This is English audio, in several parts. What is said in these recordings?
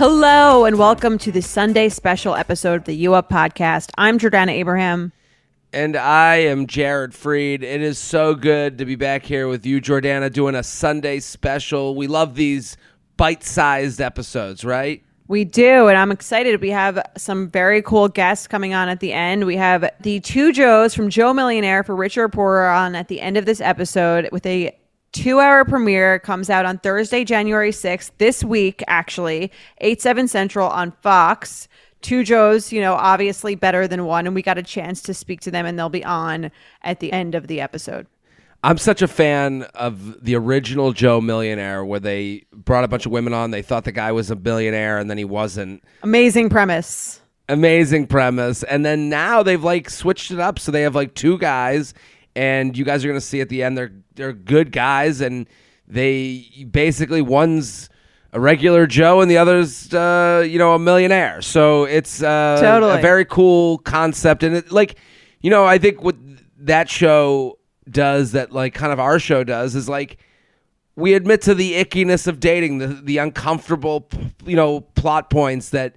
Hello and welcome to the Sunday special episode of the U Up podcast. I'm Jordana Abraham. And I am Jared Freed. It is so good to be back here with you, Jordana, doing a Sunday special. We love these bite sized episodes, right? We do, and I'm excited. We have some very cool guests coming on at the end. We have the two Joes from Joe Millionaire for Richer or Poorer on at the end of this episode with a two hour premiere. Comes out on Thursday, January 6th, this week, actually, 8, 7 Central on Fox. Two Joes, you know, obviously better than one, and we got a chance to speak to them, and they'll be on at the end of the episode. I'm such a fan of the original Joe Millionaire, where they brought a bunch of women on. They thought the guy was a billionaire, and then he wasn't. Amazing premise. Amazing premise. And then now they've like switched it up, so they have like two guys, and you guys are gonna see at the end they're they're good guys, and they basically one's a regular Joe and the other's uh, you know a millionaire. So it's uh, Totally. a very cool concept, and it like you know I think what that show does that like kind of our show does is like we admit to the ickiness of dating, the the uncomfortable, you know, plot points that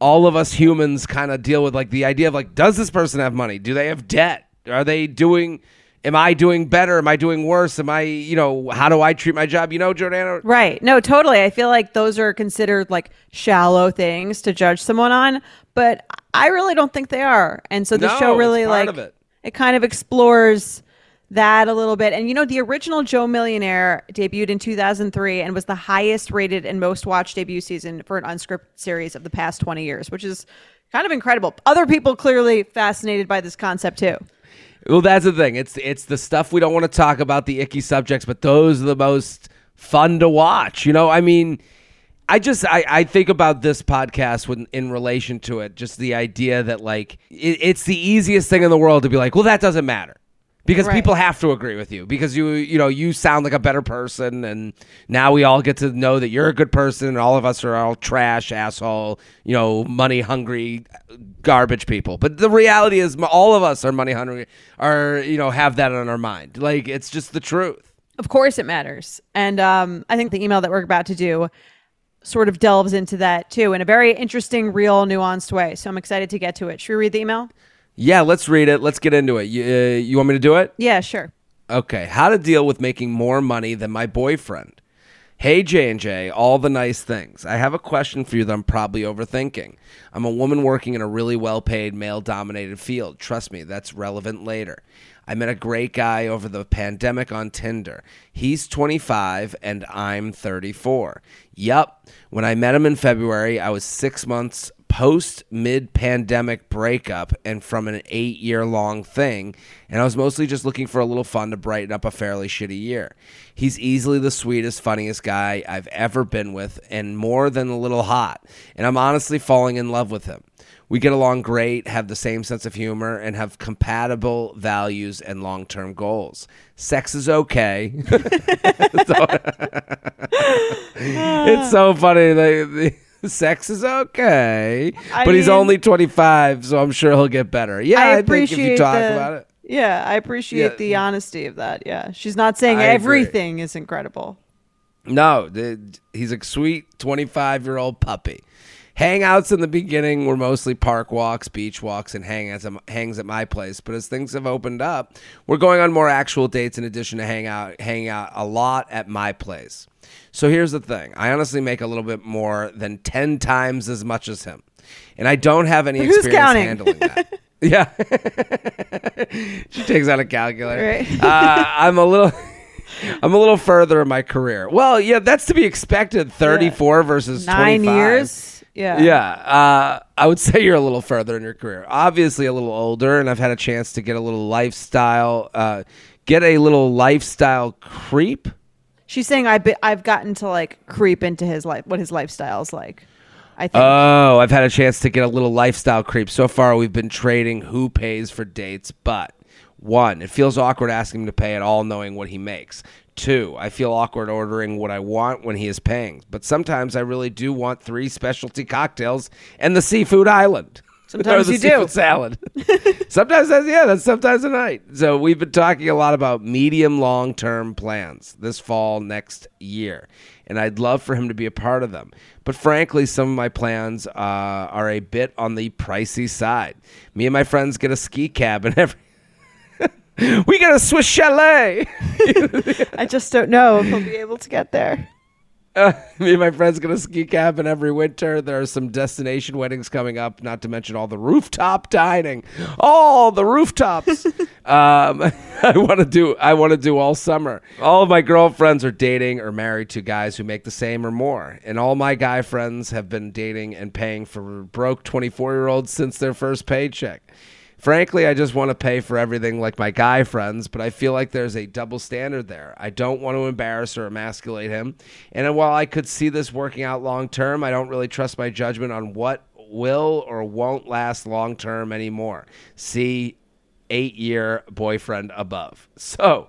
all of us humans kind of deal with. Like the idea of like, does this person have money? Do they have debt? Are they doing? Am I doing better? Am I doing worse? Am I, you know, how do I treat my job? You know, Jordana. Right. No, totally. I feel like those are considered like shallow things to judge someone on, but I really don't think they are. And so the No, show really like it. it kind of explores that a little bit. And you know, the original Joe Millionaire debuted in 2003 and was the highest rated and most watched debut season for an unscripted series of the past 20 years, which is kind of incredible. Other people clearly fascinated by this concept too. Well, that's the thing. It's it's the stuff we don't want to talk about, the icky subjects, but those are the most fun to watch. You know, I mean, I just I, I think about this podcast when in relation to it, just the idea that like it, it's the easiest thing in the world to be like, well, that doesn't matter. Because Right. people have to agree with you because you you know you sound like a better person and now we all get to know that you're a good person and all of us are all trash asshole you know money hungry garbage people but the reality is all of us are money hungry are you know have that on our mind like it's just the truth Of course, it matters. And um, I think the email that we're about to do sort of delves into that too in a very interesting, real, nuanced way. So I'm excited to get to it. Should we read the email? Yeah let's read it let's get into it you, uh, you want me to do it Yeah, sure. Okay, how to deal with making more money than my boyfriend. Hey J&J, all the nice things. I have a question for you that I'm probably overthinking. I'm a woman working in a really well-paid male-dominated field. Trust me, that's relevant later. I met a great guy over the pandemic on Tinder. He's 25 and I'm 34. Yup, when I met him in February, I was 6 months post mid pandemic breakup and from an eight year long thing, and I was mostly just looking for a little fun to brighten up a fairly shitty year. He's easily the sweetest, funniest guy I've ever been with, and more than a little hot, and I'm honestly falling in love with him. We get along great, have the same sense of humor, and have compatible values and long term goals. Sex is okay. it's so funny. The, the sex is okay, I but he's only 25, so I'm sure he'll get better. Yeah, I, think if you talk the- about it. Yeah, I appreciate Yeah. the honesty of that. Yeah, she's not saying I agree. everything is incredible. No, the, he's a sweet 25 year old puppy. Hangouts in the beginning were mostly park walks, beach walks, and hangouts hangs at my place. But as things have opened up, we're going on more actual dates in addition to hang out, hang out a lot at my place. So here's the thing: I honestly make a little bit more than 10 times as much as him, and I don't have any Who's experience counting? handling that. yeah, she takes out a calculator. Right. uh, I'm a little. I'm a little further in my career. Well, yeah, that's to be expected. 34 versus Nine 25. years. Yeah. Yeah, uh, I would say you're a little further in your career. Obviously, a little older, and I've had a chance to get a little lifestyle, uh, get a little lifestyle creep. She's saying I've be, I've gotten to like creep into his life, what his lifestyle's like. I think. Oh, I've had a chance to get a little lifestyle creep. So far, we've been trading who pays for dates, but one, it feels awkward asking him to pay at all, knowing what he makes. Two, I feel awkward ordering what I want when he is paying, but sometimes I really do want three specialty cocktails and the seafood island. Sometimes you do. salad. sometimes that's yeah, that's sometimes a night. So we've been talking a lot about medium long term plans this fall, next year, and I'd love for him to be a part of them. But frankly, some of my plans uh, are a bit on the pricey side. Me and my friends get a ski cabin every. we got a Swiss chalet. I just don't know if he'll be able to get there. Uh, me and my friends get a ski cabin every winter. There are some destination weddings coming up, not to mention all the rooftop dining. All the rooftops. um, I want to do. I want to do all summer. All of my girlfriends are dating or married to guys who make the same or more, and all my guy friends have been dating and paying for broke twenty-four-year-olds since their first paycheck. Frankly, I just want to pay for everything like my guy friends, but I feel like there's a double standard there. I don't want to embarrass or emasculate him. And while I could see this working out long term, I don't really trust my judgment on what will or won't last long term anymore. See eight year boyfriend above. So,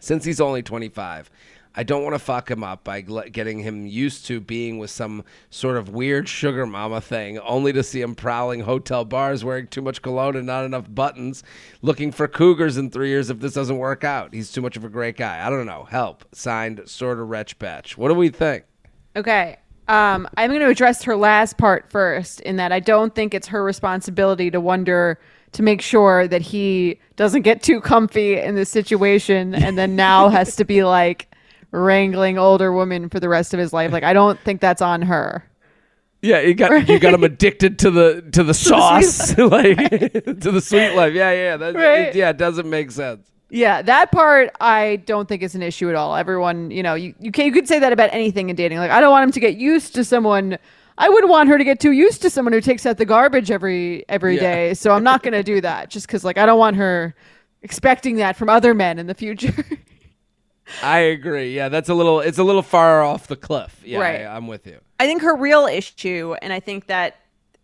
since he's only 25, I don't want to fuck him up by getting him used to being with some sort of weird sugar mama thing, only to see him prowling hotel bars wearing too much cologne and not enough buttons, looking for cougars in three years if this doesn't work out. He's too much of a great guy. I don't know. Help. Signed, sort of wretch batch. What do we think? Okay. Um, I'm going to address her last part first, in that I don't think it's her responsibility to wonder to make sure that he doesn't get too comfy in this situation and then now has to be like wrangling older women for the rest of his life. Like, I don't think that's on her. Yeah, you got you got him addicted to the to the sauce, like to the sweet life. Yeah, yeah, that, Right. it, yeah, it doesn't make sense. Yeah, that part I don't think is an issue at all. Everyone, you know, you, you can you could say that about anything in dating. Like I don't want him to get used to someone I wouldn't want her to get too used to someone who takes out the garbage every every Yeah. day. So I'm not going to do that just cuz like I don't want her expecting that from other men in the future. I agree. Yeah, that's a little. It's a little far off the cliff. Yeah, Right. I, I'm with you. I think her real issue, and I think that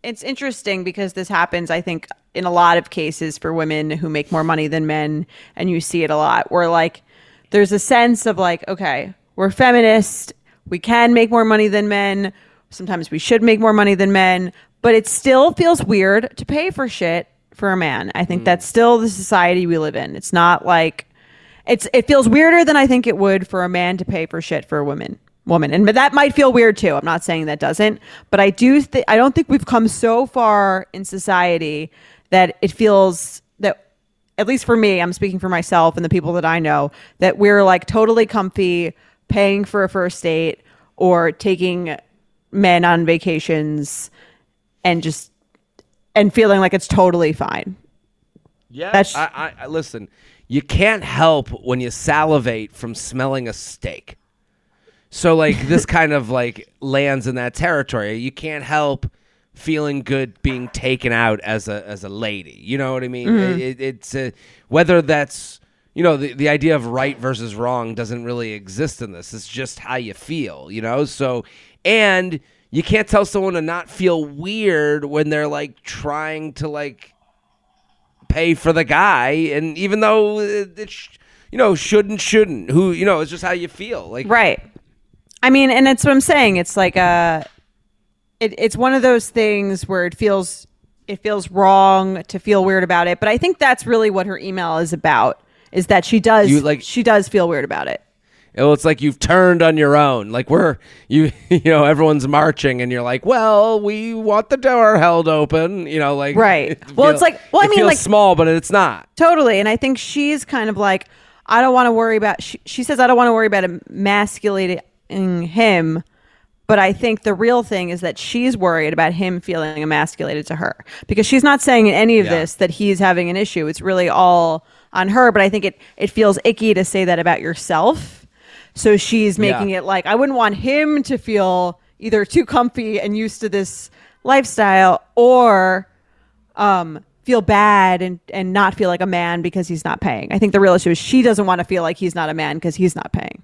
it's interesting because this happens, I think, in a lot of cases for women who make more money than men, and you see it a lot where like there's a sense of like, okay, we're feminist, we can make more money than men, sometimes we should make more money than men, but it still feels weird to pay for shit for a man. I think mm. that's still the society we live in. It's not like it's it feels weirder than I think it would for a man to pay for shit for a woman woman. And but that might feel weird too. I'm not saying that doesn't. But i do th- i don't think we've come so far in society that it feels that at least for me i'm speaking for myself and the people that i know that we're like totally comfy paying for a first date or taking men on vacations and just and feeling like it's totally fine. Yeah, That's- I, I, I listen. You can't help when you salivate from smelling a steak. So like this kind of like lands in that territory. You can't help feeling good being taken out as a as a lady. You know what I mean? It, it- it's uh whether that's you know the the idea of right versus wrong doesn't really exist in this. It's just how you feel. You know. So and you can't tell someone to not feel weird when they're like trying to like pay for the guy and even though it, it sh- you know shouldn't shouldn't who you know it's just how you feel like Right. I mean, and it's what I'm saying. It's like a, it, it's one of those things where it feels, it feels wrong to feel weird about it. But I think that's really what her email is about. Is that she does, You, like- she does feel weird about it. Well, it's like you've turned on your own like we're you you know everyone's marching and you're like well we want the door held open you know like Right. it Well, it's like- well, I mean, feels like- small but it's not Totally. And I think she's kind of like, I don't want to worry about, she, she says, I don't want to worry about emasculating him. But I think the real thing is that she's worried about him feeling emasculated to her because she's not saying in any of Yeah. this that he's having an issue. It's really all on her. But I think it, it feels icky to say that about yourself. So she's making Yeah. it like, I wouldn't want him to feel either too comfy and used to this lifestyle or um, feel bad and, and not feel like a man because he's not paying. I think the real issue is she doesn't want to feel like he's not a man because he's not paying.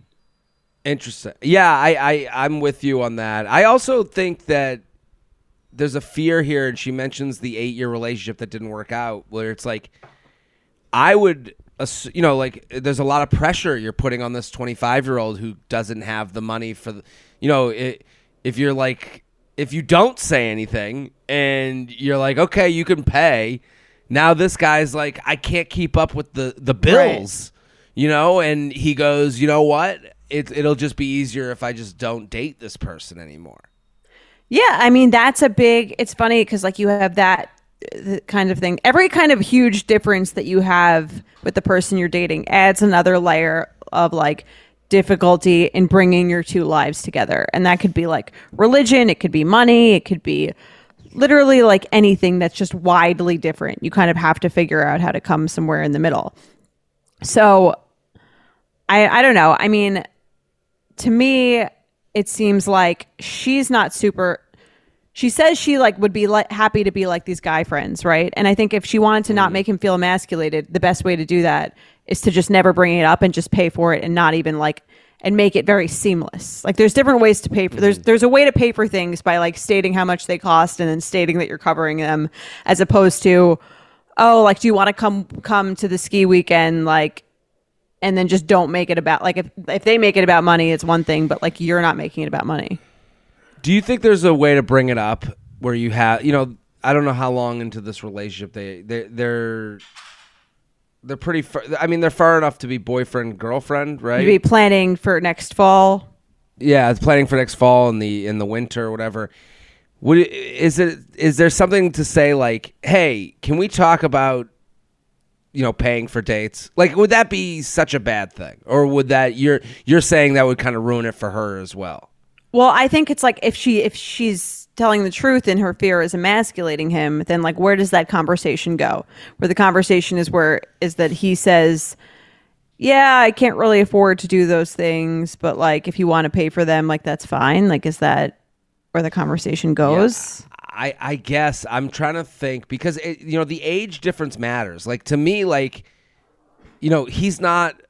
Interesting. Yeah, I, I I'm with you on that. I also think that there's a fear here, and she mentions the eight year relationship that didn't work out, where it's like I would, you know, like there's a lot of pressure you're putting on this 25 year old who doesn't have the money for, the, you know, it, if you're like if you don't say anything and you're like, okay, you can pay, now this guy's like, I can't keep up with the the bills, you know, and he goes, you know what? It, it'll just be easier if I just don't date this person anymore. Yeah, I mean that's a big. It's funny because like you have that kind of thing. Every kind of huge difference that you have with the person you're dating adds another layer of like difficulty in bringing your two lives together, and that could be like religion, it could be money, it could be literally like anything that's just widely different. You kind of have to figure out how to come somewhere in the middle. So, I I don't know. I mean, to me, it seems like she's not super she says she like would be like happy to be like these guy friends right? And i think if she wanted to not mm. make him feel emasculated the best way to do that is to just never bring it up and just pay for it and not even like and make it very seamless. Like there's different ways to pay for there's mm-hmm. there's a way to pay for things by like stating how much they cost and then stating that you're covering them as opposed to oh like do you want to come come to the ski weekend? Like and then just don't make it about like if if they make it about money it's one thing but like you're not making it about money Do you think there's a way to bring it up where you have, you know, I don't know how long into this relationship they they they're they're pretty. Far, I mean, they're far enough to be boyfriend girlfriend, right? Maybe planning for next fall. yeah, it's planning for next fall in the in the winter or whatever. Would it, is it is there something to say like, hey, can we talk about you know paying for dates? Like, would that be such a bad thing, or would that you're you're saying that would kind of ruin it for her as well? Well, I think it's like if she if she's telling the truth and her fear is emasculating him, then like where does that conversation go? Where the conversation is where is that he says, "Yeah, I can't really afford to do those things, but like if you want to pay for them, like that's fine." Like is that where the conversation goes? I I guess I'm trying to think because it, you know the age difference matters. Like to me, like you know he's not.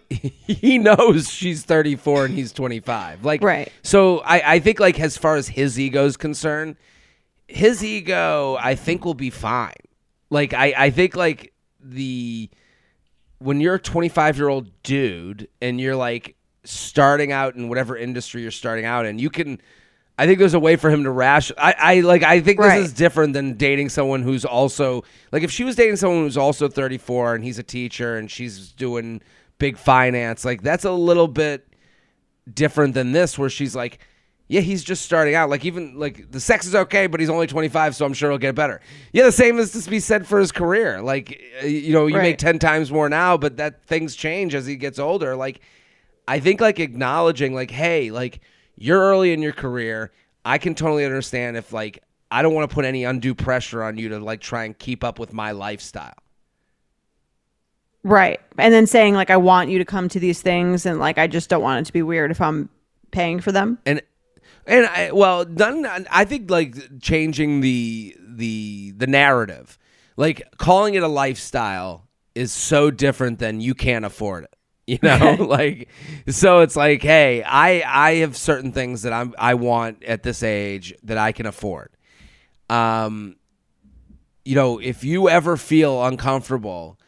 He knows she's 34 and he's 25. Like Right. So I I think like as far as his ego is concerned, his ego I think will be fine. Like I I think like the when you're a 25 year old dude and you're like starting out in whatever industry you're starting out in, you can. I think there's a way for him to rash. I, I like. I think this is different than dating someone who's also like. If she was dating someone who's also 34 and he's a teacher and she's doing big finance, like that's a little bit different than this, where she's like, yeah, he's just starting out. Like even like the sex is okay, but he's only 25, so I'm sure he'll get better. Yeah, the same is to be said for his career. Like uh, you know, you Right. make 10 times more now, but that things change as he gets older. Like I think like acknowledging like, hey, like you're early in your career. I can totally understand if like I don't want to put any undue pressure on you to like try and keep up with my lifestyle. Right. And then saying like I want you to come to these things and like I just don't want it to be weird if I'm paying for them. and and I, well done i think like changing the the the narrative like calling it a lifestyle is so different than you can't afford it you know like so it's like hey i i have certain things that i'm i want at this age that i can afford um you know if you ever feel uncomfortable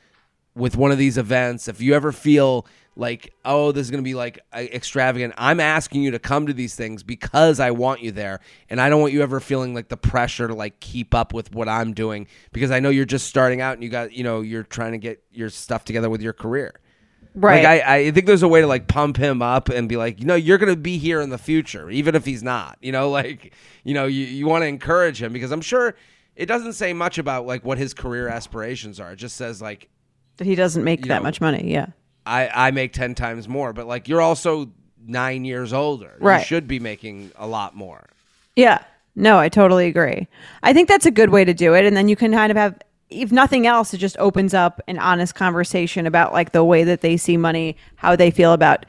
with one of these events, if you ever feel like, oh, this is going to be like extravagant, I'm asking you to come to these things because I want you there. And I don't want you ever feeling like the pressure to like keep up with what I'm doing because I know you're just starting out and you got, you know, you're trying to get your stuff together with your career. Right. Like I, I think there's a way to like pump him up and be like, you know, you're gonna be here in the future, even if he's not. You know, like, you know, you, you want to encourage him because I'm sure it doesn't say much about like what his career aspirations are. It just says like that he doesn't make that know, much money. Yeah. I, I make ten times more, but like you're also nine years older. You should be making a lot more. Yeah. No, I totally agree. I think that's a good way to do it. And then you can kind of have, if nothing else, it just opens up an honest conversation about like the way that they see money, how they feel about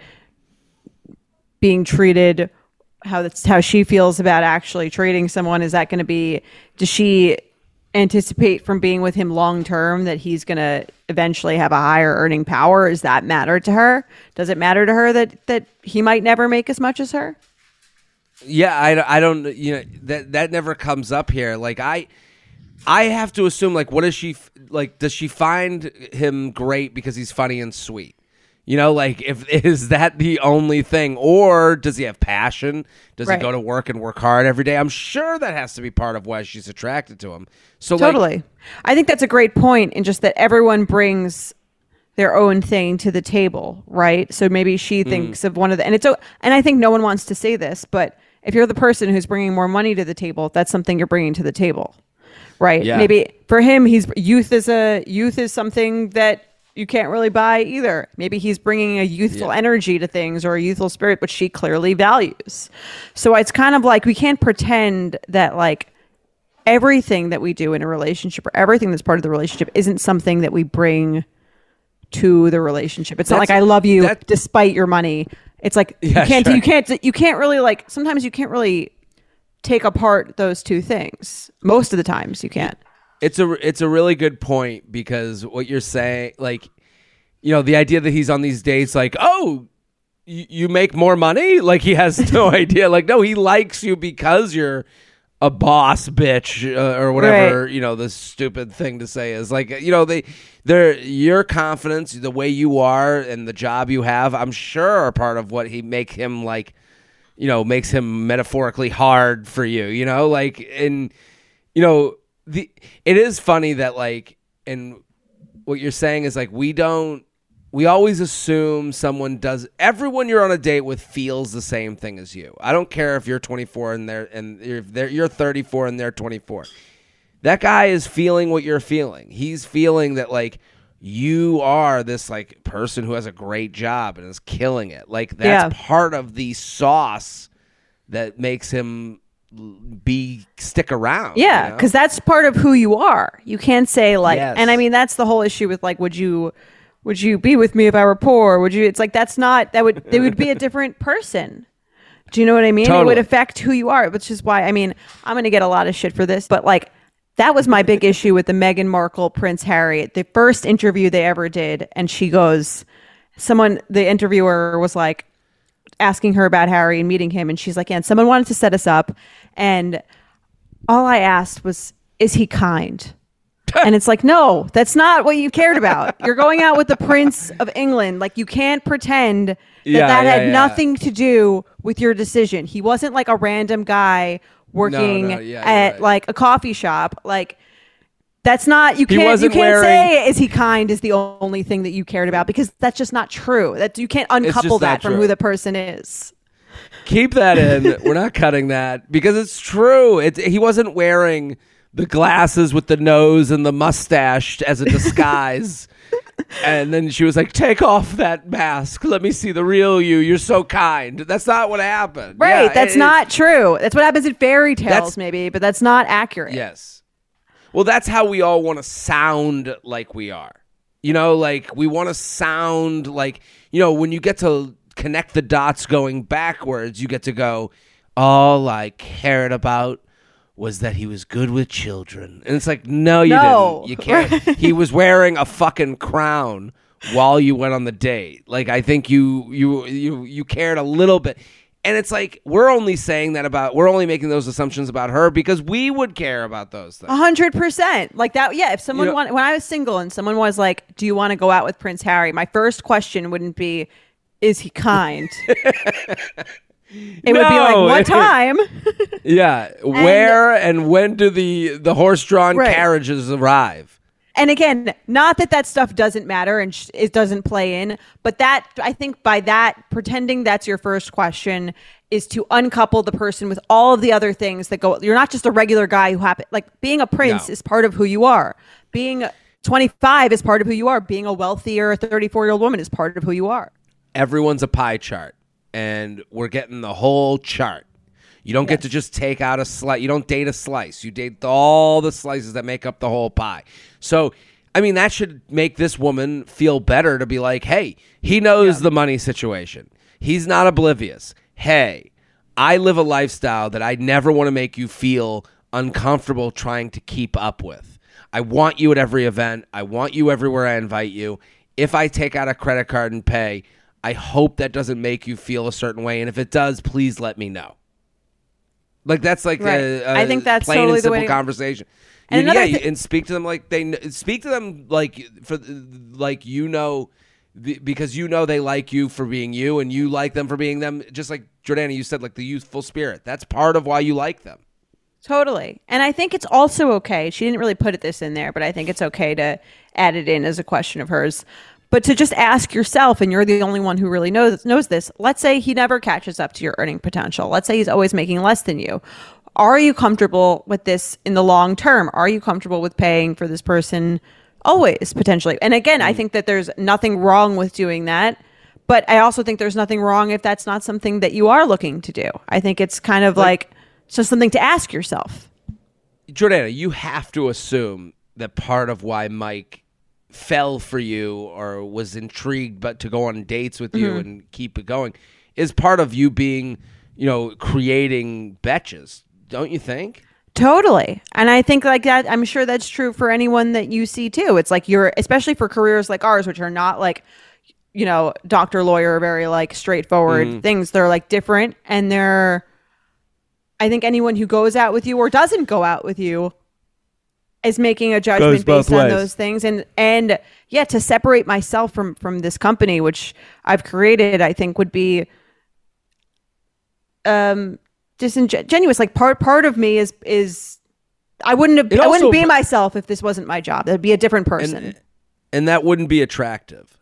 being treated, how that's how she feels about actually treating someone. Is that going to be, does she anticipate from being with him long term that he's going to eventually have a higher earning power? Does that matter to her? Does it matter to her that, that he might never make as much as her? Yeah, I, I don't you know that that never comes up here. Like I I have to assume like what is she like does she find him great because he's funny and sweet? You know, like if is that the only thing, or does he have passion? Does Right. he go to work and work hard every day? I'm sure that has to be part of why she's attracted to him. So like, Totally. I think that's a great point in just that everyone brings their own thing to the table, right? So maybe she Mm. thinks of one of the and it's and I think no one wants to say this, but if you're the person who's bringing more money to the table, that's something you're bringing to the table. Right? Yeah. Maybe for him he's youth is a youth is something that you can't really buy either. Maybe he's bringing a youthful Yeah. energy to things or a youthful spirit, which she clearly values. So it's kind of like we can't pretend that like everything that we do in a relationship or everything that's part of the relationship isn't something that we bring to the relationship. It's not like I love you that- despite your money. It's like Yeah, you can't sure. you can't you can't really like sometimes you can't really take apart those two things. Most of the times you can't. It's a it's a really good point because what you're saying, like, you know, the idea that he's on these dates, like, oh, you, you make more money, like he has no idea. Like, no, he likes you because you're a boss bitch uh, or whatever you know the stupid thing to say is. Like you know they they're your confidence the way you are and the job you have i'm sure are part of what he make him like you know makes him metaphorically hard for you you know? Like and you know the it is funny that like and what you're saying is like we don't we always assume someone does everyone you're on a date with feels the same thing as you. I don't care if you're 24 and they're and if they're, you're 34 and they're 24 that guy is feeling what you're feeling. He's feeling that like you are this like person who has a great job and is killing it. Like that's Yeah. part of the sauce that makes him be stick around Yeah, you know? because that's part of who you are. You can't say like, Yes. and I mean that's the whole issue with like, would you, would you be with me if I were poor? Would you? It's like that's not that would they would be a different person. Do you know what I mean? It would affect who you are, which is why I mean I'm going to get a lot of shit for this, but like that was my big issue with the Meghan Markle Prince Harry. The first interview they ever did, and she goes, someone the interviewer was like asking her about Harry and meeting him, and she's like, yeah, and someone wanted to set us up, and all I asked was, is he kind? and it's like, no, that's not what you cared about. You're going out with the Prince of England. Like, you can't pretend that Yeah, that yeah, had yeah. nothing to do with your decision. He wasn't like a random guy working no, yeah, at like a coffee shop. Like, that's not you can't you can't wearing- say is he kind is the only thing that you cared about because that's just not true. That you can't uncouple that from true. who the person is. Keep that in. We're not cutting that because it's true. It, he wasn't wearing the glasses with the nose and the mustache as a disguise. and then she was like, "Take off that mask. Let me see the real you. You're so kind." That's not what happened. Right. Yeah, that's it- not true. That's what happens in fairy tales, maybe, but that's not accurate. Yes. Well, that's how we all want to sound like we are. You know, like we want to sound like, you know, when you get to connect the dots going backwards, you get to go, all I cared about was that he was good with children. And it's like, no, you No. didn't. You can't. he was wearing a fucking crown while you went on the date. Like I think you you you you cared a little bit. And it's like we're only saying that about we're only making those assumptions about her because we would care about those things. A hundred percent. Like that. Yeah. If someone You know- want, when I was single and someone was like, "Do you want to go out with Prince Harry?" My first question wouldn't be, "Is he kind?" it would be like, "What time?" Yeah, where and when do the the horse-drawn Right. carriages arrive? And again, not that that stuff doesn't matter and sh- it doesn't play in, but that I think by that pretending that's your first question is to uncouple the person with all of the other things that go. You're not just a regular guy who happen like being a prince No. is part of who you are. Being 25 is part of who you are. Being a wealthier 34 year old woman is part of who you are. Everyone's a pie chart, and we're getting the whole chart. You don't get to just take out a slice. You don't date a slice. You date all the slices that make up the whole pie. So, I mean, that should make this woman feel better to be like, hey, he knows the money situation. He's not oblivious. Hey, I live a lifestyle that I never want to make you feel uncomfortable trying to keep up with. I want you at every event. I want you everywhere I invite you. If I take out a credit card and pay, I hope that doesn't make you feel a certain way. And if it does, please let me know. Like that's like Right. a, a I think that's plain totally and the simple way- conversation. And And, yeah, thi- and speak to them like they kn- speak to them like for like you know the, because you know they like you for being you and you like them for being them. Just like Jordana, you said, like the youthful spirit. That's part of why you like them. Totally. And I think it's also okay. She didn't really put it this in there, but I think it's okay to add it in as a question of hers. But to just ask yourself, and you're the only one who really knows knows this. Let's say he never catches up to your earning potential. Let's say he's always making less than you. Are you comfortable with this in the long term? Are you comfortable with paying for this person always potentially? And again, I mm. think that there's nothing wrong with doing that. But I also think there's nothing wrong if that's not something that you are looking to do. I think it's kind of like, it's just something to ask yourself. Jordana, you have to assume that part of why Mike fell for you or was intrigued but to go on dates with you mm-hmm. and keep it going is part of you being, you know, creating betches, don't you think? Totally. And I think like that, I'm sure that's true for anyone that you see too. It's like you're, especially for careers like ours, which are not like, you know, doctor, lawyer, very like straightforward mm-hmm. things. They're like different and they're, I think anyone who goes out with you or doesn't go out with you is making a judgment based on ways. those things and and yeah to separate myself from from this company which i've created i think would be um disingenuous like part part of me is is i wouldn't have It i wouldn't be myself if this wasn't my job it'd be a different person And and that wouldn't be attractive.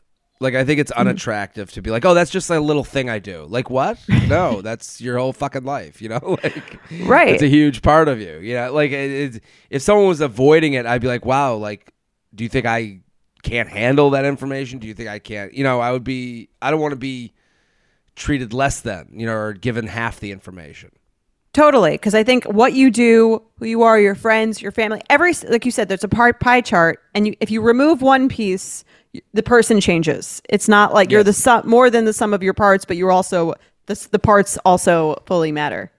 Like I think it's mm-hmm. unattractive to be like, "Oh, that's just a little thing I do." Like what? No, that's your whole fucking life, you know? Like Right. It's a huge part of you. You know, like it, it, if someone was avoiding it, I'd be like, "Wow, like do you think I can't handle that information? Do you think I can't?" You know, I would be I don't want to be treated less than, you know, or given half the information. Totally, because I think what you do, who you are, your friends, your family, every like you said, there's a part pie chart, and you, if you remove one piece, the person changes. It's not like you're the sum more than the sum of your parts, but you're also the the parts also fully matter.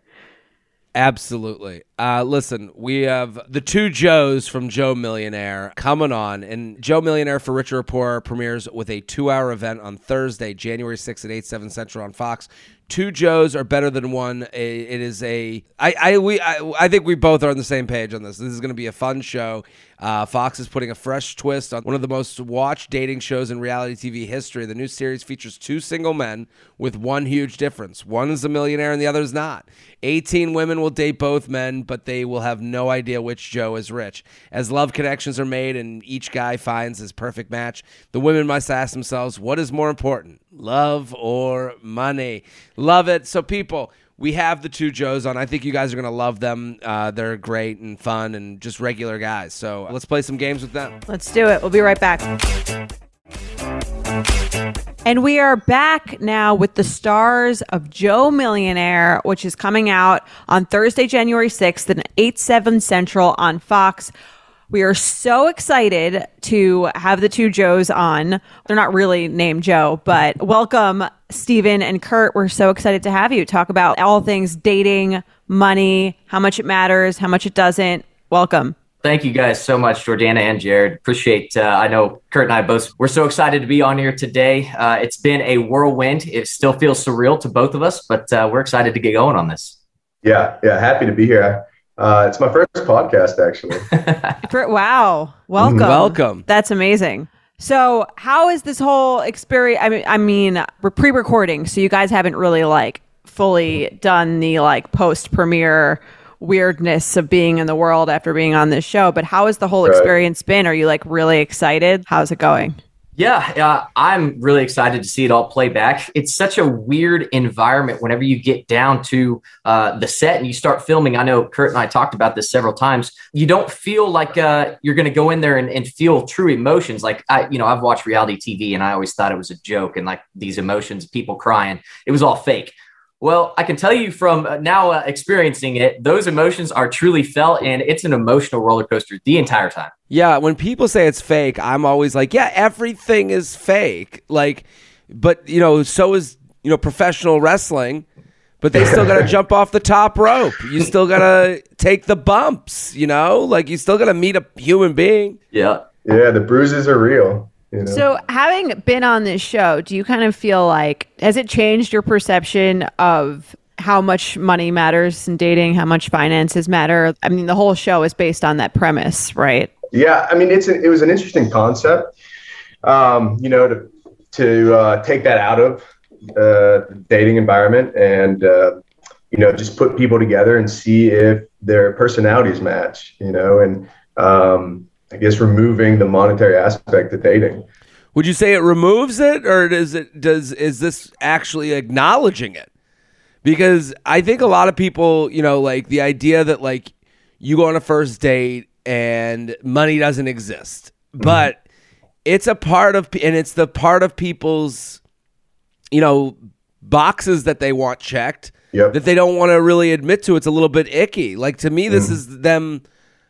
Absolutely. Uh, listen, we have the two Joes from Joe Millionaire coming on, and Joe Millionaire for Richer or Poorer premieres with a two-hour event on Thursday, January 6th at 8, 7 Central on Fox. Two Joes are better than one. It is a. I. I. We. I, I think we both are on the same page on this. This is going to be a fun show. Uh, Fox is putting a fresh twist on one of the most watched dating shows in reality TV history. The new series features two single men with one huge difference. One is a millionaire and the other is not. 18 women will date both men, but they will have no idea which Joe is rich. As love connections are made and each guy finds his perfect match, the women must ask themselves, what is more important, love or money? Love it. So, people, we have the two Joes on. I think you guys are going to love them. Uh, they're great and fun and just regular guys. So, let's play some games with them. Let's do it. We'll be right back. And we are back now with the stars of Joe Millionaire, which is coming out on Thursday, January 6th at 8, 7 Central on Fox. We are so excited to have the two Joes on. They're not really named Joe, but welcome, Stephen and Kurt. We're so excited to have you talk about all things dating, money, how much it matters, how much it doesn't. Welcome. Thank you guys so much, Jordana and Jared. Appreciate. Uh, I know Kurt and I both. We're so excited to be on here today. Uh, it's been a whirlwind. It still feels surreal to both of us, but uh, we're excited to get going on this. Yeah, yeah, happy to be here. Uh, it's my first podcast, actually. Wow. Welcome. Welcome. That's amazing. So, how is this whole experience? I mean, I mean, we're pre-recording, so you guys haven't really like fully done the like post-premiere weirdness of being in the world after being on this show. But how has the whole Right. experience been? Are you like really excited? How's it going? Yeah, uh, I'm really excited to see it all play back. It's such a weird environment whenever you get down to uh, the set and you start filming. I know Kurt and I talked about this several times. You don't feel like uh, you're going to go in there and, and feel true emotions. Like I, you know, I've watched reality TV and I always thought it was a joke and like these emotions, people crying, it was all fake. Well, I can tell you from uh, now uh, experiencing it, those emotions are truly felt, and it's an emotional roller coaster the entire time. Yeah, when people say it's fake, I'm always like, yeah, everything is fake. Like, but you know, so is you know professional wrestling. But they still got to jump off the top rope. You still got to take the bumps. You know, like you still got to meet a human being. Yeah. yeah, the bruises are real. You know? So, having been on this show, do you kind of feel like has it changed your perception of how much money matters in dating, how much finances matter? I mean, the whole show is based on that premise, right? Yeah, I mean, it's an, it was an interesting concept. Um, you know, to to uh, take that out of uh, the dating environment and uh, you know just put people together and see if their personalities match. You know, and um, I guess removing the monetary aspect of dating. Would you say it removes it, or does it does is this actually acknowledging it? Because I think a lot of people, you know, like the idea that like you go on a first date and money doesn't exist, mm-hmm. but it's a part of, and it's the part of people's, you know, boxes that they want checked Yep. that they don't want to really admit to. It's a little bit icky. Like to me, this mm-hmm. is them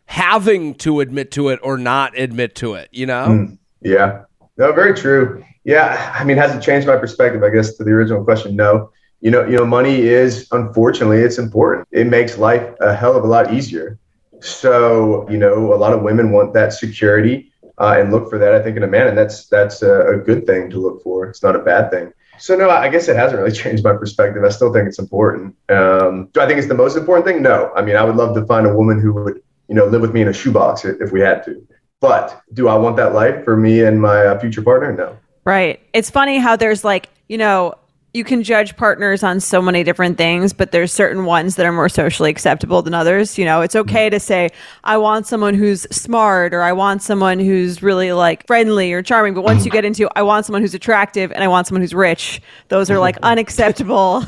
having to admit to it or not admit to it. You know? Mm. Yeah. No, very true. Yeah. I mean, has it changed my perspective? I guess to the original question, no. You know, you know, money is unfortunately it's important. It makes life a hell of a lot easier. So, you know, a lot of women want that security uh, and look for that. I think in a man, and that's that's a, a good thing to look for. It's not a bad thing. So, no, I guess it hasn't really changed my perspective. I still think it's important. Um, do I think it's the most important thing? No. I mean, I would love to find a woman who would, you know, live with me in a shoebox if we had to. But do I want that life for me and my uh, future partner? No. Right. It's funny how there's like, you know, you can judge partners on so many different things, but there's certain ones that are more socially acceptable than others. You know, it's okay to say, I want someone who's smart or I want someone who's really like friendly or charming. But once you get into, I want someone who's attractive and I want someone who's rich, those are like unacceptable.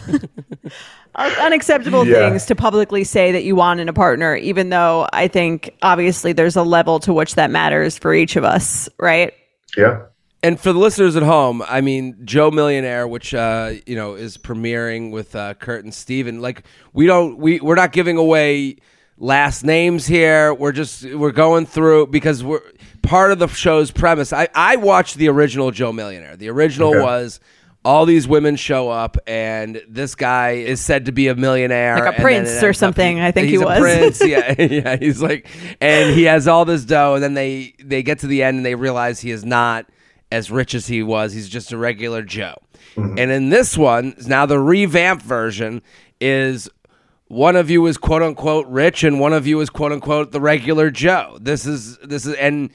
un- Unacceptable Yeah. things to publicly say that you want in a partner, even though I think obviously there's a level to which that matters for each of us, right? Yeah. And for the listeners at home, I mean, Joe Millionaire, which uh, you know is premiering with uh, Kurt and Steven, like we don't we we're not giving away last names here. We're just we're going through because we're part of the show's premise. I I watched the original Joe Millionaire. The original Okay. was all these women show up and this guy is said to be a millionaire. Like a prince or ends up something, I think he was. a prince. Yeah yeah he's like and he has all this dough and then they they get to the end and they realize he is not as rich as he was. He's just a regular joe. Mm-hmm. And in this one now the revamped version is one of you is quote unquote rich and one of you is quote unquote the regular joe. This is this is and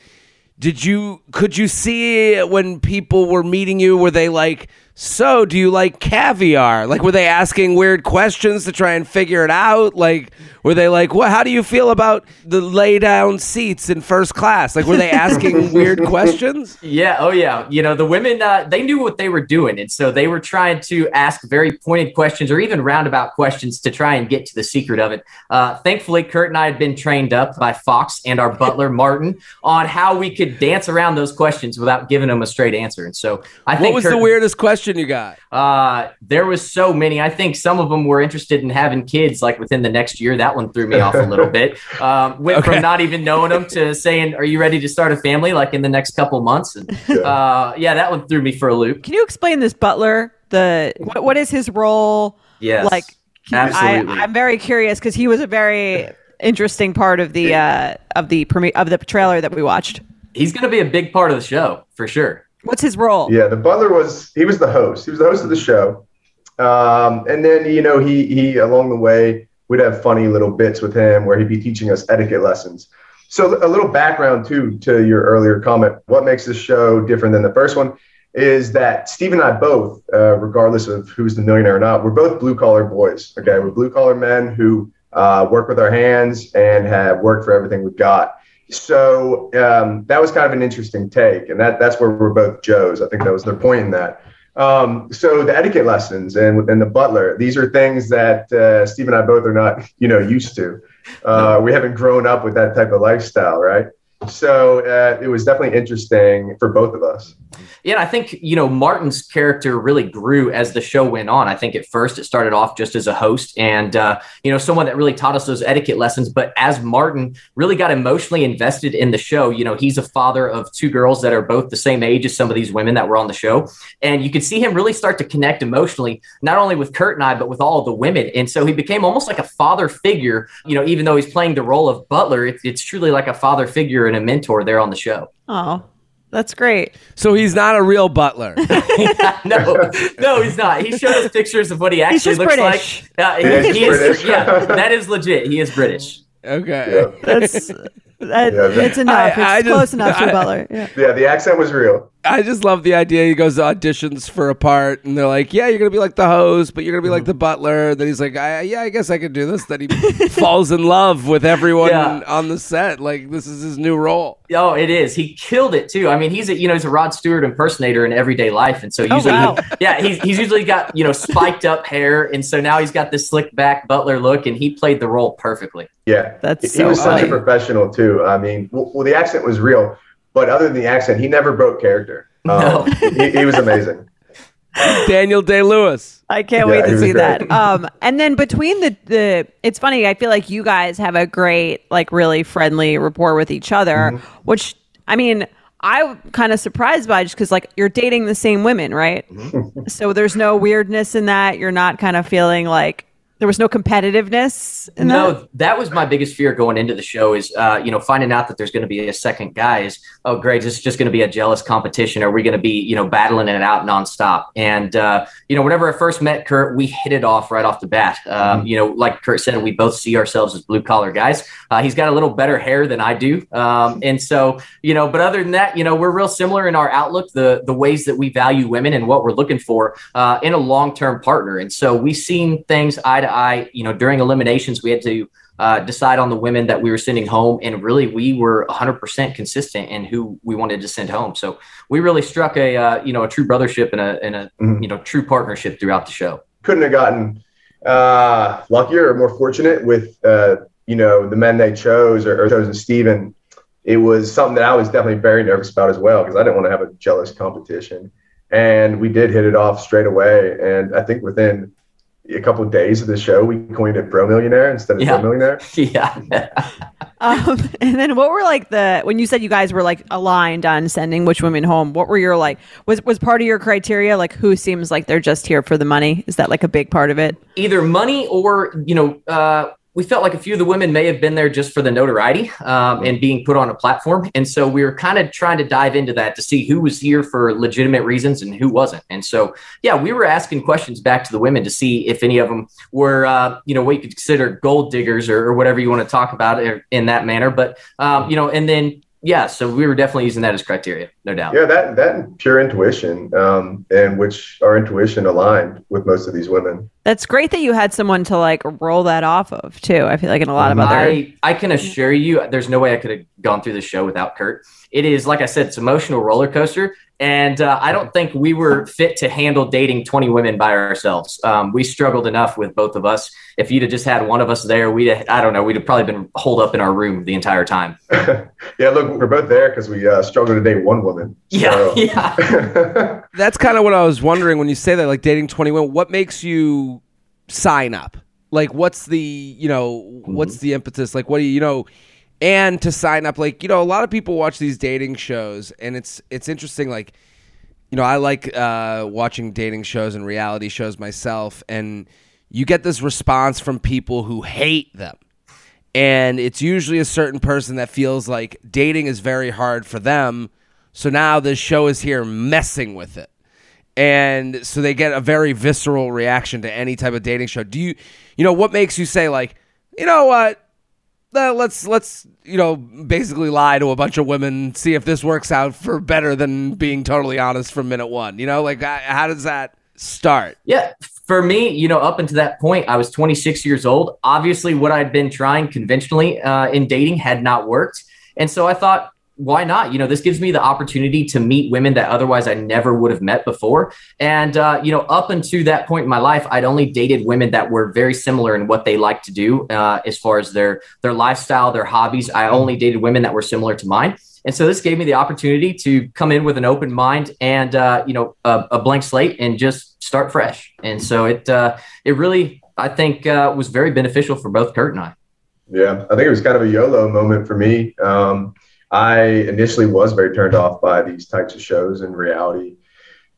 did you could you see when people were meeting you? Were they like so do you like caviar like were they asking weird questions to try and figure it out like were they like what how do you feel about the lay down seats in first class like were they asking weird questions Yeah. Oh, yeah. You know, the women, uh, they knew what they were doing. And so they were trying to ask very pointed questions or even roundabout questions to try and get to the secret of it. Uh, thankfully, Kurt and I had been trained up by Fox and our butler, Martin, on how we could dance around those questions without giving them a straight answer. And so I think what was Kurt, the weirdest question you got Uh, there was so many. I think some of them were interested in having kids like within the next year. That one threw me off a little bit. Um, went Okay. from not even knowing them to saying, "Are you ready to start a family?" Like in the next couple months. And uh, yeah, that one threw me for a loop. Can you explain this butler? The what, what is his role? Yes, Like, absolutely. I, I'm very curious because he was a very interesting part of the uh, of the premi- of the trailer that we watched. He's going to be a big part of the show for sure. What's his role? Yeah. The butler was, he was the host. He was the host of the show. Um, and then, you know, he, he, along the way, we'd have funny little bits with him where he'd be teaching us etiquette lessons. So a little background too, to your earlier comment, what makes this show different than the first one is that Steve and I both, uh, regardless of who's the millionaire or not, we're both blue collar boys. Okay. We're blue collar men who uh, work with our hands and have worked for everything we've got. So um, that was kind of an interesting take. And that, that's where we're both Joes. I think that was their point in that. Um, so the etiquette lessons and, and the butler, these are things that uh, Steve and I both are not, you know, used to. Uh, we haven't grown up with that type of lifestyle, right? So uh, it was definitely interesting for both of us. Yeah, I think you know Martin's character really grew as the show went on. I think at first it started off just as a host and uh, you know someone that really taught us those etiquette lessons. But as Martin really got emotionally invested in the show, you know he's a father of two girls that are both the same age as some of these women that were on the show, and you could see him really start to connect emotionally, not only with Kurt and I, but with all the women. And so he became almost like a father figure. You know, even though he's playing the role of butler, it, it's truly like a father figure and a mentor there on the show. Oh, that's great. so he's not a real butler no, no, he's not. He showed us pictures of what he actually just looks British. like. Uh, He he is, British. yeah, that is legit. He is British. okay Yeah. That's that, Yeah, that- it's enough. I- it's I just- close enough to I- a butler. Yeah. Yeah, the accent was real. I just love the idea. He goes to auditions for a part, and they're like, "Yeah, you're gonna be like the host, but you're gonna be like the butler." Then he's like, I, "Yeah, I guess I could do this." Then he falls in love with everyone Yeah. on the set. Like this is his new role. Oh, it is. He killed it too. I mean, he's a you know he's a Rod Stewart impersonator in everyday life, and so oh, usually, wow. yeah, he's he's usually got you know spiked up hair, and so now he's got this slick back butler look, and he played the role perfectly. Yeah, That's he so was such a professional too. I mean, well, well, the accent was real, but other than the accent, he never broke character. No. Um, he, he was amazing. Daniel Day Lewis. I can't Yeah, wait to see great. that. Um, and then between the the, it's funny. I feel like you guys have a great, like, really friendly rapport with each other. Mm-hmm. Which I mean, I'm kind of surprised by just because like you're dating the same women, right? Mm-hmm. so there's no weirdness in that. You're not kind of feeling like there was no competitiveness in that. No, that was my biggest fear going into the show is, uh, you know, finding out that there's going to be a second guy is, oh, great, this is just going to be a jealous competition. Are we going to be, you know, battling it out nonstop? And, uh, you know, whenever I first met Kurt, we hit it off right off the bat. Um, You know, like Kurt said, we both see ourselves as blue collar guys. Uh, he's got a little better hair than I do. Um, and so, you know, but other than that, you know, we're real similar in our outlook, the, the ways that we value women and what we're looking for uh, in a long term partner. And so we've seen things eye to eye. You know, during eliminations, we had to uh, decide on the women that we were sending home, and really we were 100% consistent in who we wanted to send home. So we really struck a uh, you know a true brothership and a and a Mhm. you know true partnership throughout the show. Couldn't have gotten uh, luckier or more fortunate with uh, you know the men they chose or, or chosen Steven. It was something that I was definitely very nervous about as well because I didn't want to have a jealous competition. And we did hit it off straight away. And I think within a couple of days of the show, we coined it Bro Millionaire instead of Yeah. Pro Millionaire. yeah. Um, and then what were like the when you said you guys were like aligned on sending which women home? What were your like was was part of your criteria like who seems like they're just here for the money? Is that like a big part of it? either money or you know uh, we felt like a few of the women may have been there just for the notoriety um, and being put on a platform. And so we were kind of trying to dive into that to see who was here for legitimate reasons and who wasn't. And so yeah we were asking questions back to the women to see if any of them were uh, you know what you could consider gold diggers or, or whatever you want to talk about in that manner. But um, you know and then yeah so we were definitely using that as criteria no doubt Yeah, that that pure intuition, um, and which our intuition aligned with most of these women. That's great that you had someone to like roll that off of too. I feel like in a lot of other I, I can assure you, there's no way I could have gone through the show without Kurt. It is, like I said, it's an emotional roller coaster. And uh, I don't think we were fit to handle dating 20 women by ourselves. Um, we struggled enough with both of us. If you'd have just had one of us there, we'd, have, I don't know, we'd have probably been holed up in our room the entire time. yeah, look, we're both there because we uh, struggled to date one woman. Yeah, So- yeah. That's kind of what I was wondering when you say that, like dating 21. What makes you sign up? Like, what's the, you know, what's the impetus? Like, what do you, you know, and to sign up, like, you know, a lot of people watch these dating shows, and it's it's interesting. Like, you know, I like uh, watching dating shows and reality shows myself, and you get this response from people who hate them. And it's usually a certain person that feels like dating is very hard for them. So now this show is here messing with it. And so they get a very visceral reaction to any type of dating show. Do you, you know, what makes you say, like, you know what? Uh, let's let's you know basically lie to a bunch of women see if this works out for better than being totally honest from minute one you know like how does that start Yeah, for me, you know, up until that point, I was 26 years old. Obviously, what I'd been trying conventionally uh, in dating had not worked. And so I thought, why not? You know, this gives me the opportunity to meet women that otherwise I never would have met before. And, uh, you know, up until that point in my life, I'd only dated women that were very similar in what they like to do uh, as far as their, their lifestyle, their hobbies. I only dated women that were similar to mine. And so this gave me the opportunity to come in with an open mind and, uh, you know, a, a blank slate and just start fresh. And so it, uh, it really, I think, uh, was very beneficial for both Kurt and I. Yeah, I think it was kind of a YOLO moment for me. Um, I initially was very turned off by these types of shows and reality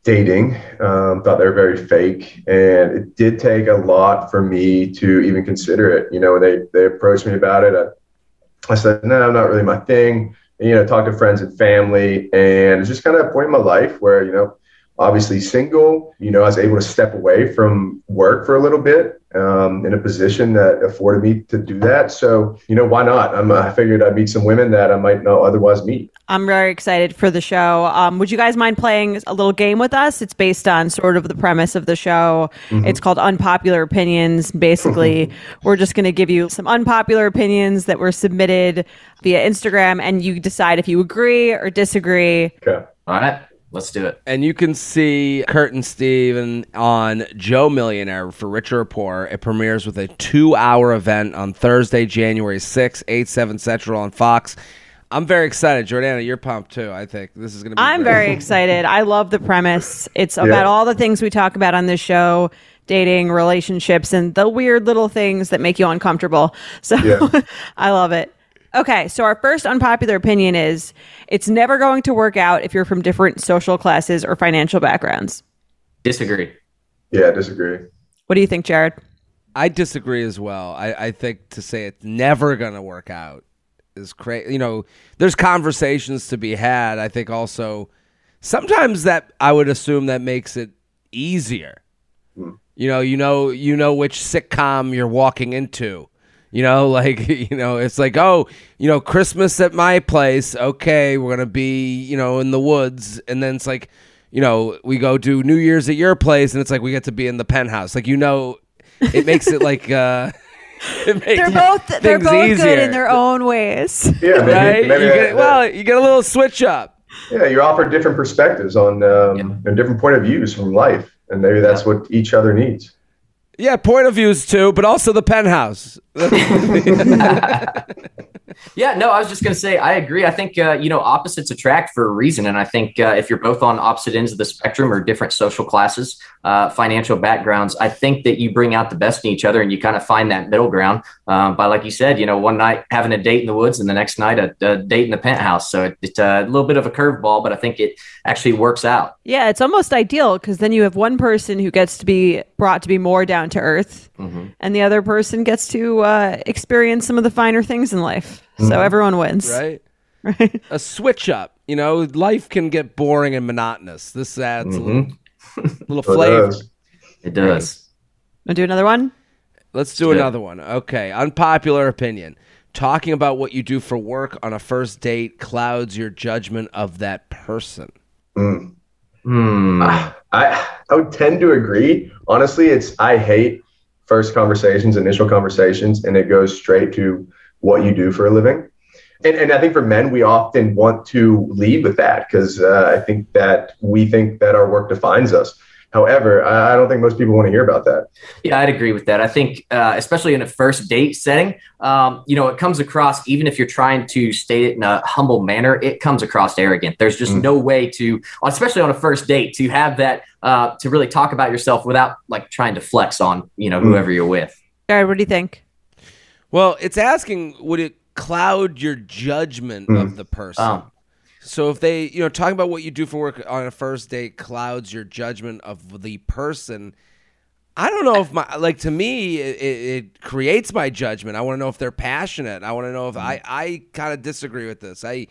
dating. Um, thought they were very fake, and it did take a lot for me to even consider it. You know, they they approached me about it. I, I said, no, not really my thing. And, you know, talked to friends and family, and it's just kind of a point in my life where you know obviously single. You know, I was able to step away from work for a little bit um, in a position that afforded me to do that. So, you know, why not? I'm, I figured I'd meet some women that I might not otherwise meet. I'm very excited for the show. Um, would you guys mind playing a little game with us? It's based on sort of the premise of the show. It's called Unpopular Opinions. Basically, we're just going to give you some unpopular opinions that were submitted via Instagram, and you decide if you agree or disagree. Okay. All right, let's do it. And you can see Kurt and Steven on Joe Millionaire for Richer or Poor. It premieres with a two hour event on Thursday, January 6th, 8, 7 Central on Fox. I'm very excited. Jordana, you're pumped too, I think. This is going to be I'm great. very excited. I love the premise. It's about Yeah. all the things we talk about on this show dating, relationships, and the weird little things that make you uncomfortable. So Yeah. I love it. Okay, so our first unpopular opinion is it's never going to work out if you're from different social classes or financial backgrounds. Disagree. Yeah, I disagree. What do you think, Jared? I disagree as well. I, I think to say it's never going to work out is crazy. You know, there's conversations to be had. I think also sometimes that I would assume that makes it easier. Hmm. You know, you know, you know which sitcom you're walking into. You know, like you know, it's like, oh, you know, Christmas at my place. Okay, we're gonna be, you know, in the woods, and then it's like, you know, we go do New Year's at your place, and it's like we get to be in the penthouse. Like you know, it makes it like uh, it makes They're both they're things both easier, good in their own ways. Yeah, maybe, right. maybe you that- get, well, you get a little switch up. yeah, you offer different perspectives on um, and different point of views from life, and maybe that's what each other needs. Yeah, point of views too, but also the penthouse. Yeah, no, I was just going to say, I agree. I think, uh, you know, opposites attract for a reason. And I think uh, if you're both on opposite ends of the spectrum or different social classes, uh, financial backgrounds, I think that you bring out the best in each other and you kind of find that middle ground um, by, like you said, you know, one night having a date in the woods and the next night a, a date in the penthouse. So it, it's a little bit of a curveball, but I think it actually works out. Yeah, it's almost ideal because then you have one person who gets to be brought to be more down to earth, and the other person gets to uh, experience some of the finer things in life. So everyone wins. right? A switch up. You know, life can get boring and monotonous. This adds a little, little So it flavor. does. It does. Want to do another one? Let's do good. another one. Okay, unpopular opinion. Talking about what you do for work on a first date clouds your judgment of that person. Mm. Hmm. I I would tend to agree. Honestly, it's I hate first conversations, initial conversations, and it goes straight to what you do for a living. And, and I think for men, we often want to lead with that because uh, I think that we think that our work defines us. However, I I don't think most people want to hear about that. Yeah, I'd agree with that. I think, uh, especially in a first date setting, um, you know, it comes across, even if you're trying to state it in a humble manner, it comes across arrogant. There's just Mm. no way to, especially on a first date, to have that, uh, to really talk about yourself without like trying to flex on, you know, Mm. whoever you're with. Jared, what do you think? Well, it's asking would it cloud your judgment of the person? Um, So if they, you know, talking about what you do for work on a first date clouds your judgment of the person, I don't know if my like to me it, it, creates my judgment. I want to know if they're passionate. I want to know if I mm-hmm. I kind of disagree with this. I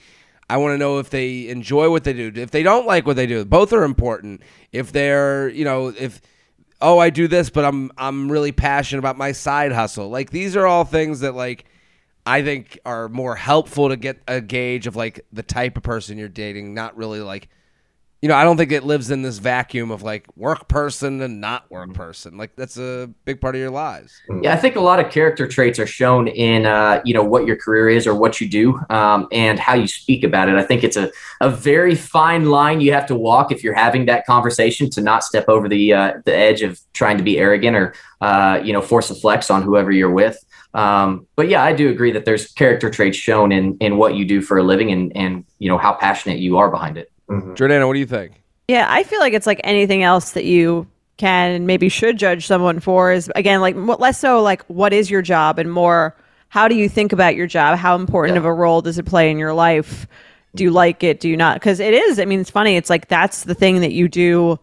I want to know if they enjoy what they do. If they don't like what they do, both are important. If they're, you know, if oh, I do this, but I'm I'm really passionate about my side hustle. Like these are all things that like I think are more helpful to get a gauge of like the type of person you're dating, not really like you know, I don't think it lives in this vacuum of like work person and not work person. Like that's a big part of your lives. Yeah, I think a lot of character traits are shown in, uh, you know, what your career is or what you do um, and how you speak about it. I think it's a, a very fine line you have to walk if you're having that conversation to not step over the uh, the edge of trying to be arrogant or, uh, you know, force a flex on whoever you're with. Um, but yeah, I do agree that there's character traits shown in in what you do for a living and and you know how passionate you are behind it. Mhm. Jordana, what do you think? Yeah, I feel like it's like anything else that you can and maybe should judge someone for is again like less so like what is your job and more how do you think about your job? How important Yeah. of a role does it play in your life? Do you like it? Do you not? Because it is. I mean, it's funny. It's like that's the thing that you do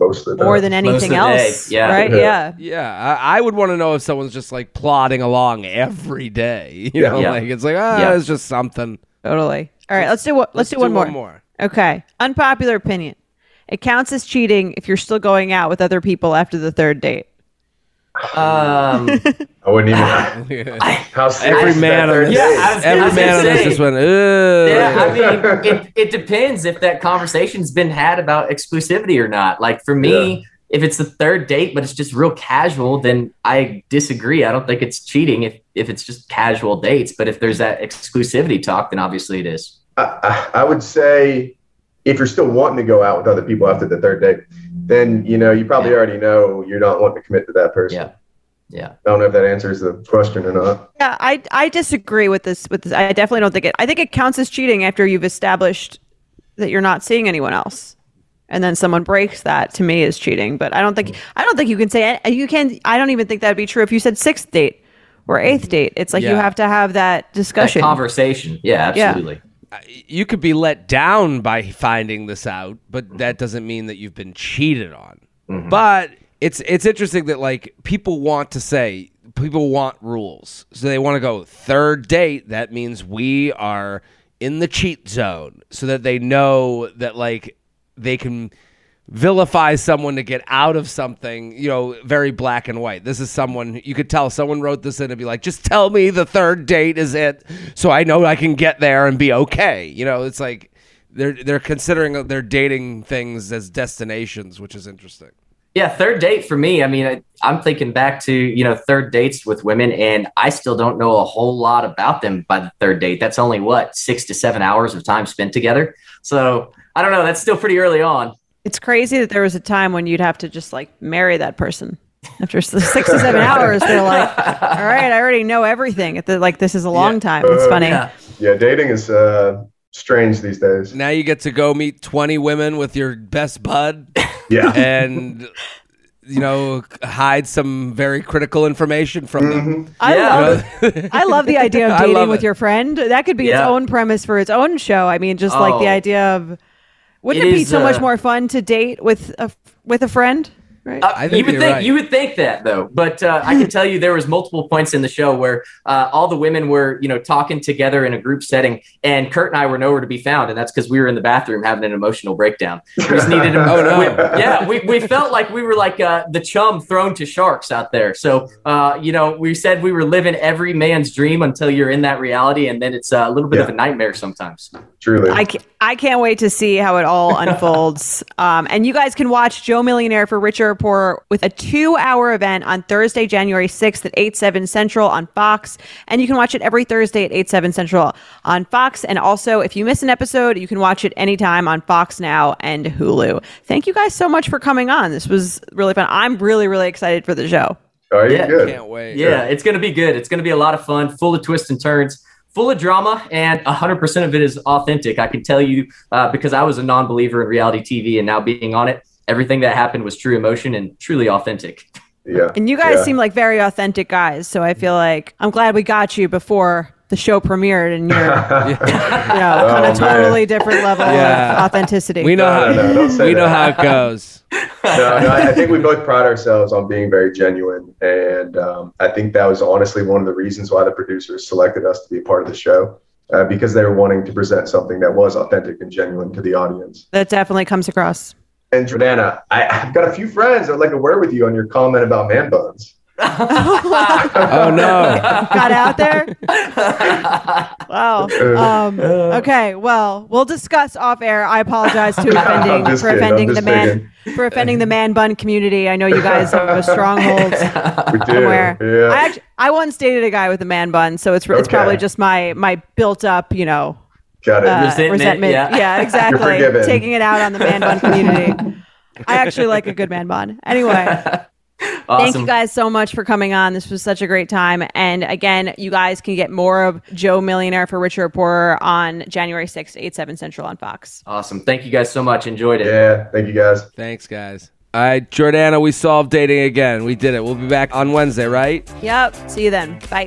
Most of the more than anything the day, else. yeah. Right? Yeah. Yeah. Yeah, I, I would want to know if someone's just like plodding along every day. You Yeah. know, Yeah. like it's like ah, Yeah. it's just something. Totally. All right. Let's do what. Let's, do, one, more. more. Okay. Unpopular opinion. it counts as cheating if you're still going out with other people after the third date. Um, I wouldn't even. How Every man on this, Yeah, was- every man on this just went. Ugh. yeah, I mean, it, it depends if that conversation's been had about exclusivity or not. Like for me, if it's the third date, but it's just real casual, then I disagree. I don't think it's cheating if, if it's just casual dates. But if there's that exclusivity talk, then obviously it is. I, I I would say if you're still wanting to go out with other people after the third date, then you know you probably Yeah. already know you're not wanting to commit to that person. Yeah. Yeah. I don't know if that answers the question or not. Yeah, I I disagree with this. With this, I definitely don't think it. I think it counts as cheating after you've established that you're not seeing anyone else, and then someone breaks that. To me, is cheating. But I don't think I don't think you can say you can. I don't even think that'd be true if you said sixth date or eighth date. It's like you have to have that That discussion. conversation. Yeah, Yeah. You could be let down by finding this out, but that doesn't mean that you've been cheated on. Mm-hmm. But it's it's interesting that like people want to say people want rules. So they want to go third date, that means we are in the cheat zone so that they know that like they can vilify someone to get out of something, you know, very black and white. This is someone you could tell someone wrote this in and be like, just tell me the third date is it so I know I can get there and be okay. You know, it's like they're they're considering they're dating things as destinations, which is interesting. Yeah, third date for me. I mean, I, I'm thinking back to you know third dates with women, and I still don't know a whole lot about them by the third date. That's only what six to seven hours of time spent together. So I don't know. That's still pretty early on. It's crazy that there was a time when you'd have to just like marry that person. After six to seven hours, they're like, "All right, I already know everything." At the, like, this is a long time. It's Uh, funny. Yeah. Yeah, dating is uh, strange these days. Now you get to go meet 20 women with your best bud Yeah. and you know hide some very critical information from them. I Yeah. love I love the idea of dating with it. your friend. That could be its own premise for its own show. I mean, just like the Oh. idea of wouldn't It it, be so much uh, more fun to date with a with a friend? Right? Uh, I think you would think right. you would think that though, but uh, I can tell you there was multiple points in the show where uh, all the women were you know talking together in a group setting, and Kurt and I were nowhere to be found, and that's because we were in the bathroom having an emotional breakdown. We just needed to. Oh, no. we- yeah, we, we felt like we were like uh, the chum thrown to sharks out there. So uh, you know, we said we were living every man's dream until you're in that reality, and then it's uh, a little bit of a nightmare sometimes. Truly. I can't, I can't wait to see how it all unfolds. Um, and you guys can watch Joe Millionaire for Richer or Poorer with a two hour event on Thursday, January 6th at 8, 7 Central on Fox. And you can watch it every Thursday at 8, 7 Central on Fox. And also, if you miss an episode, you can watch it anytime on Fox Now and Hulu. Thank you guys so much for coming on. This was really fun. I'm really, really excited for the show. Are you Yeah. good? Can't wait. Yeah, it's going to be good. It's going to be a lot of fun, full of twists and turns, full of drama, and 100% of it is authentic. I can tell you uh, because I was a non believer in reality TV and now being on it, everything that happened was true emotion and truly authentic. Yeah. And you guys Yeah. seem like very authentic guys. So I feel like I'm glad we got you before the show premiered and you're you know, kind Oh, of totally man. different level Yeah. of authenticity. We know No, how no, no, don't we know how it goes. no, no, I I think we both pride ourselves on being very genuine, and um, I think that was honestly one of the reasons why the producers selected us to be a part of the show, uh, because they were wanting to present something that was authentic and genuine to the audience. that definitely comes across. And Jordana, I, I've got a few friends that would like to word with you on your comment about man buns. Oh no. Got out there? Wow. Um, Uh, okay. Well, we'll discuss off air. I apologize to offending for kidding, offending the just man for offending the man bun community. I know you guys have a stronghold We do. somewhere. Yeah. I actually, I once dated a guy with a man bun, so it's it's Okay. probably just my my built up, you know, got it. uh, Resentment, resentment. yeah. exactly. forgiven. Taking it out on the man bun community. I actually like a good man bun. Anyway, thank you guys so much for coming on. This was such a great time. And again, you guys can get more of Joe Millionaire for Richer or Poorer on January 6th, 8, 7 Central on Fox. Awesome. Thank you guys so much. Enjoyed it. yeah. Thank you guys. Thanks, guys. All right, Jordana, we solved dating again. We did it. We'll be back on Wednesday, right? Yep. See you then. Bye.